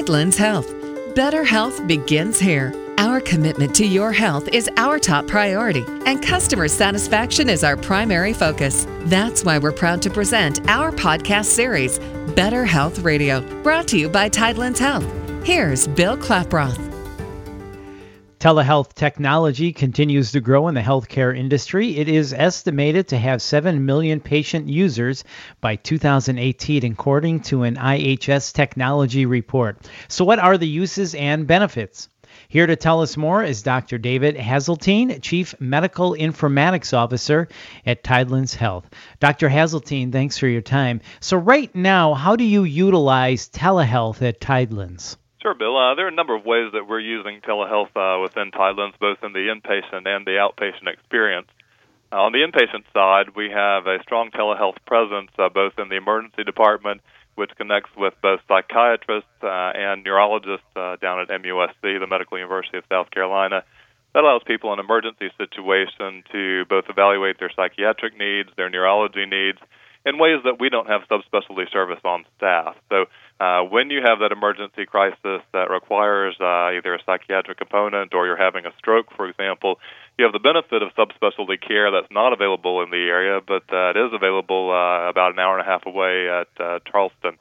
Tidelands Health. Better health begins here. Our commitment to your health is our top priority, and customer satisfaction is our primary focus. That's why we're proud to present our podcast series, Better Health Radio, brought to you by Tidelands Health. Here's Bill Klaproth. Telehealth technology continues to grow in the healthcare industry. It is estimated to have 7 million patient users by 2018, according to an IHS technology report. So, what are the uses and benefits? Here to tell us more is Dr. David Hazeltine, Chief Medical Informatics Officer at Tidelands Health. Dr. Hazeltine, thanks for your time. So, right now, how do you utilize telehealth at Tidelands? Sure, Bill. Uh, there are a number of ways that we're using telehealth uh, within Tidelands, both in the inpatient and the outpatient experience. Uh, on the inpatient side, we have a strong telehealth presence uh, both in the emergency department, which connects with both psychiatrists uh, and neurologists uh, down at MUSC, the Medical University of South Carolina. That allows people in emergency situation to both evaluate their psychiatric needs, their neurology needs, in ways that we don't have subspecialty service on staff. So uh, when you have that emergency crisis that requires uh, either a psychiatric component or you're having a stroke, for example, you have the benefit of subspecialty care that's not available in the area, but uh, available uh, about an hour and a half away at uh, Charleston.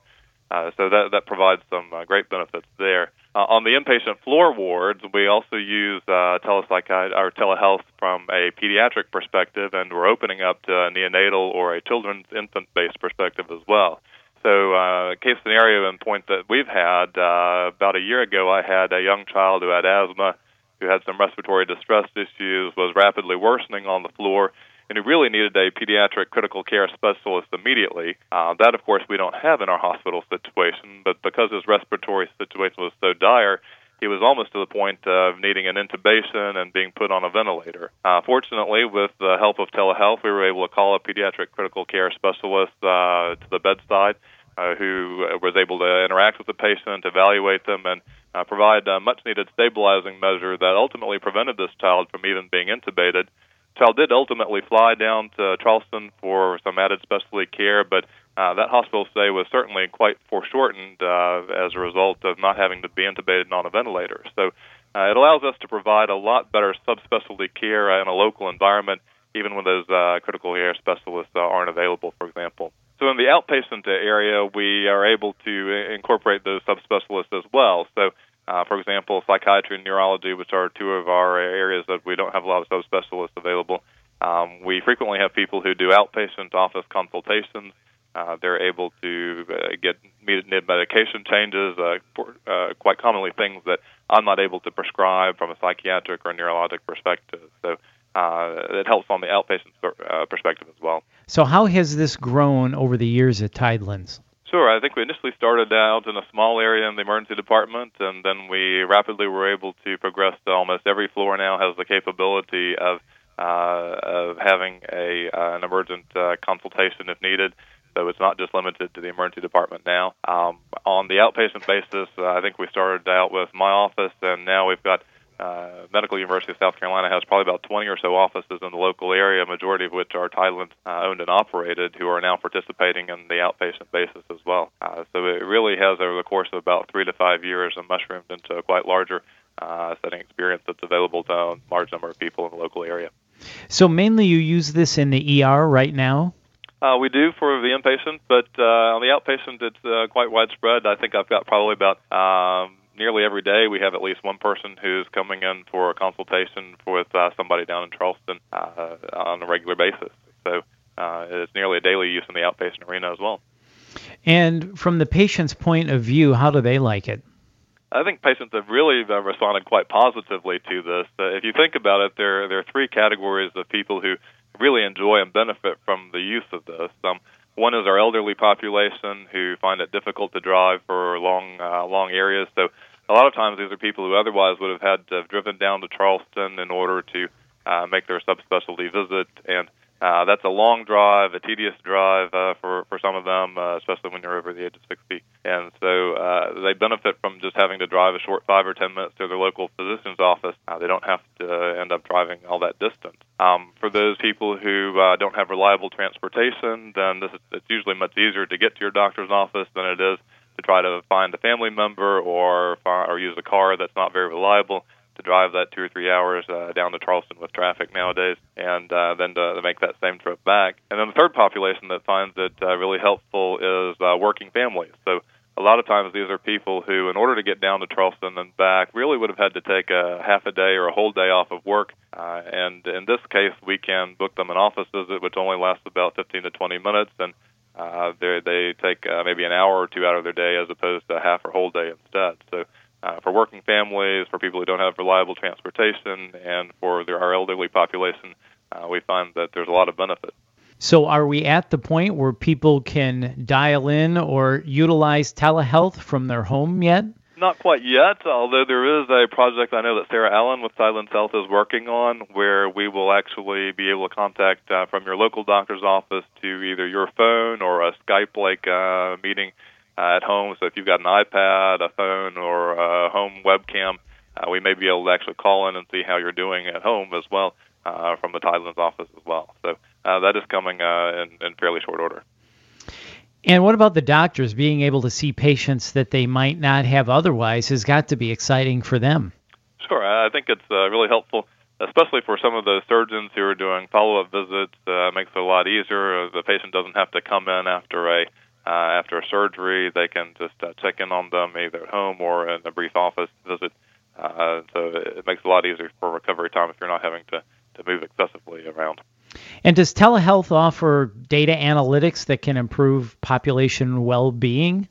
Uh, so that that provides some uh, great benefits there. Uh, on the inpatient floor wards, we also use uh, telepsychi- or telehealth from a pediatric perspective, and we're opening up to a neonatal or a children's infant-based perspective as well. So, uh, case scenario and point that we've had uh, about a year ago, I had a young child who had asthma, who had some respiratory distress issues, was rapidly worsening on the floor, and who really needed a pediatric critical care specialist immediately. Uh, that, of course, we don't have in our hospital situation, but because his respiratory situation was so dire, he was almost to the point of needing an intubation and being put on a ventilator. Uh, fortunately, with the help of telehealth, we were able to call a pediatric critical care specialist uh, to the bedside uh, who was able to interact with the patient, evaluate them, and uh, provide a much needed stabilizing measure that ultimately prevented this child from even being intubated child did ultimately fly down to Charleston for some added specialty care, but uh, that hospital stay was certainly quite foreshortened uh, as a result of not having to be intubated on a ventilator. So uh, it allows us to provide a lot better subspecialty care uh, in a local environment, even when those uh, critical care specialists uh, aren't available, for example. So in the outpatient area, we are able to incorporate those subspecialists as well. So uh, for example, psychiatry and neurology, which are two of our areas that we don't have a lot of subspecialists available. Um, we frequently have people who do outpatient office consultations. Uh, they're able to uh, get medication changes, uh, for, uh, quite commonly things that I'm not able to prescribe from a psychiatric or neurologic perspective. So uh, it helps on the outpatient uh, perspective as well. So, how has this grown over the years at Tidelands? Sure. I think we initially started out in a small area in the emergency department, and then we rapidly were able to progress to almost every floor now has the capability of uh, of having a uh, an emergent uh, consultation if needed. So it's not just limited to the emergency department now. Um, on the outpatient basis, uh, I think we started out with my office, and now we've got uh, Medical University of South Carolina has probably about 20 or so offices in the local area, majority of which are Tidelands uh, owned and operated, who are now participating in the outpatient basis as well. Uh, so it really has, over the course of about three to five years, mushroomed into a quite larger uh, setting experience that's available to a large number of people in the local area. So mainly you use this in the ER right now? Uh, we do for the inpatient, but uh, on the outpatient, it's uh, quite widespread. I think I've got probably about um, nearly every day we have at least one person who's coming in for a consultation with uh, somebody down in Charleston uh, on a regular basis. So uh, it's nearly a daily use in the outpatient arena as well. And from the patient's point of view, how do they like it? I think patients have really uh, responded quite positively to this. Uh, if you think about it, there there are three categories of people who really enjoy and benefit from the use of this. Um, one is our elderly population who find it difficult to drive for long uh, long areas. So a lot of times these are people who otherwise would have had to have driven down to Charleston in order to uh, make their subspecialty visit, and uh, that's a long drive, a tedious drive uh, for for some of them, uh, especially when you're over the age of 60. And so uh, they benefit from just having to drive a short five or ten minutes to their local physician's office. Uh, they don't have to end up driving all that distance. Um, for those people who uh, don't have reliable transportation, then this is, it's usually much easier to get to your doctor's office than it is to try to find a family member or or use a car that's not very reliable to drive that two or three hours uh, down to Charleston with traffic nowadays, and uh, then to, to make that same trip back. And then the third population that finds it uh, really helpful is uh, working families. So a lot of times these are people who, in order to get down to Charleston and back, really would have had to take a half a day or a whole day off of work. Uh, and in this case, we can book them an office visit, which only lasts about 15 to 20 minutes, and uh, they take uh, maybe an hour or two out of their day as opposed to a half or whole day instead. So. Uh, for working families, for people who don't have reliable transportation, and for their, our elderly population, uh, we find that there's a lot of benefit. So, are we at the point where people can dial in or utilize telehealth from their home yet? Not quite yet, although there is a project I know that Sarah Allen with Tidelands Health is working on where we will actually be able to contact uh, from your local doctor's office to either your phone or a Skype like uh, meeting uh, at home. So, if you've got an iPad, a phone, or a home webcam, uh, we may be able to actually call in and see how you're doing at home as well uh, from the Tidelands office as well. So, uh, that is coming uh, in, in fairly short order. And what about the doctors being able to see patients that they might not have otherwise has got to be exciting for them. Sure, I think it's uh, really helpful, especially for some of those surgeons who are doing follow-up visits. Uh, makes it a lot easier. The patient doesn't have to come in after a uh, after a surgery. They can just uh, check in on them either at home or in a brief office visit. Uh, so it makes it a lot easier for recovery time if you're not having to, to move excessively around. And does telehealth offer data analytics that can improve population well being?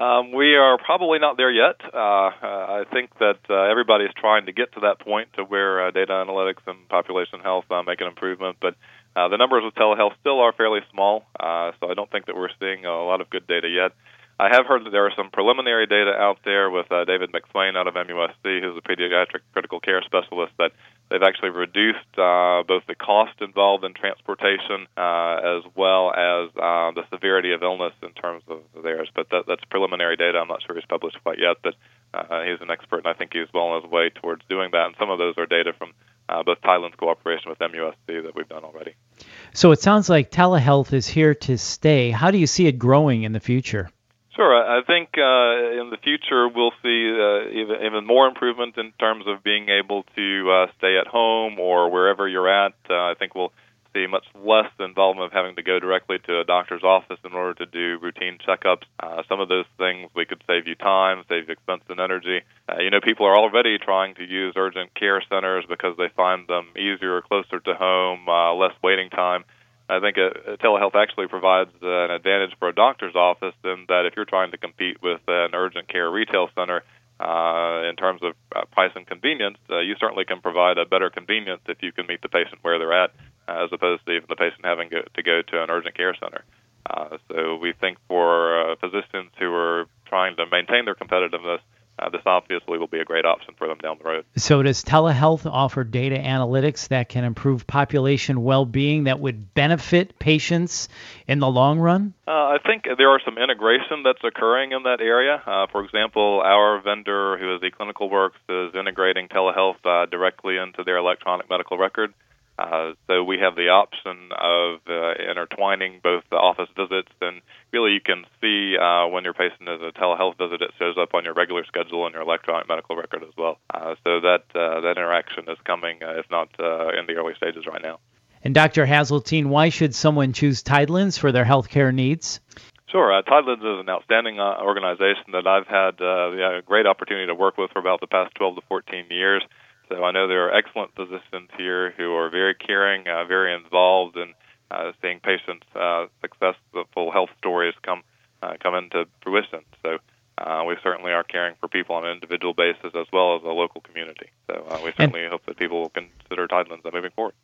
Um, we are probably not there yet. Uh, I think that uh, everybody is trying to get to that point to where uh, data analytics and population health uh, make an improvement, but uh, the numbers with telehealth still are fairly small, uh, so I don't think that we're seeing a lot of good data yet. I have heard that there are some preliminary data out there with uh, David McSwain out of MUSC, who's a pediatric critical care specialist, that they've actually reduced uh, both the cost involved in transportation uh, as well as uh, the severity of illness in terms of theirs. But that, that's preliminary data. I'm not sure he's published quite yet, but uh, he's an expert, and I think he's well on his way towards doing that. And some of those are data from uh, both Tidelands' cooperation with MUSC that we've done already. So it sounds like telehealth is here to stay. How do you see it growing in the future? Sure. I think uh, in the future we'll see uh, even, even more improvement in terms of being able to uh, stay at home or wherever you're at. Uh, I think we'll see much less involvement of having to go directly to a doctor's office in order to do routine checkups. Uh, some of those things we could save you time, save you expense and energy. Uh, you know, people are already trying to use urgent care centers because they find them easier, closer to home, uh, less waiting time. I think a telehealth actually provides uh, an advantage for a doctor's office in that if you're trying to compete with an urgent care retail center uh, in terms of uh, price and convenience, uh, you certainly can provide a better convenience if you can meet the patient where they're at, uh, as opposed to even the patient having go, to go to an urgent care center. Uh, so we think for uh, physicians who are trying to maintain their competitiveness, uh, this obviously will be a great option for them down the road. So, does telehealth offer data analytics that can improve population well being that would benefit patients in the long run? Uh, I think there are some integration that's occurring in that area. Uh, for example, our vendor, who is eClinicalWorks, is integrating telehealth uh, directly into their electronic medical record. Uh, so we have the option of uh, intertwining both the office visits and really you can see uh, when your patient is a telehealth visit, it shows up on your regular schedule and your electronic medical record as well. Uh, so that uh, that interaction is coming, uh, if not uh, in the early stages right now. And Dr. Hazeltine, why should someone choose Tidelands for their healthcare needs? Sure. Uh, Tidelands is an outstanding uh, organization that I've had uh, the great opportunity to work with for about the past 12 to 14 years. So I know there are excellent physicians here who are very caring, uh, very involved in uh, seeing patients' uh, successful health stories come uh, come into fruition. So uh, we certainly are caring for people on an individual basis as well as a local community. So uh, we certainly and, hope that people will consider Tidelands moving forward.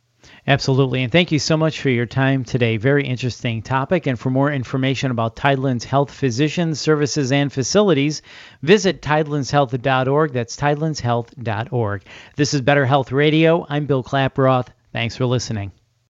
Absolutely. And thank you so much for your time today. Very interesting topic. And for more information about Tidelands Health Physicians, Services, and Facilities, visit tidelandshealth.org. That's tidelandshealth.org. This is Better Health Radio. I'm Bill Klaproth. Thanks for listening.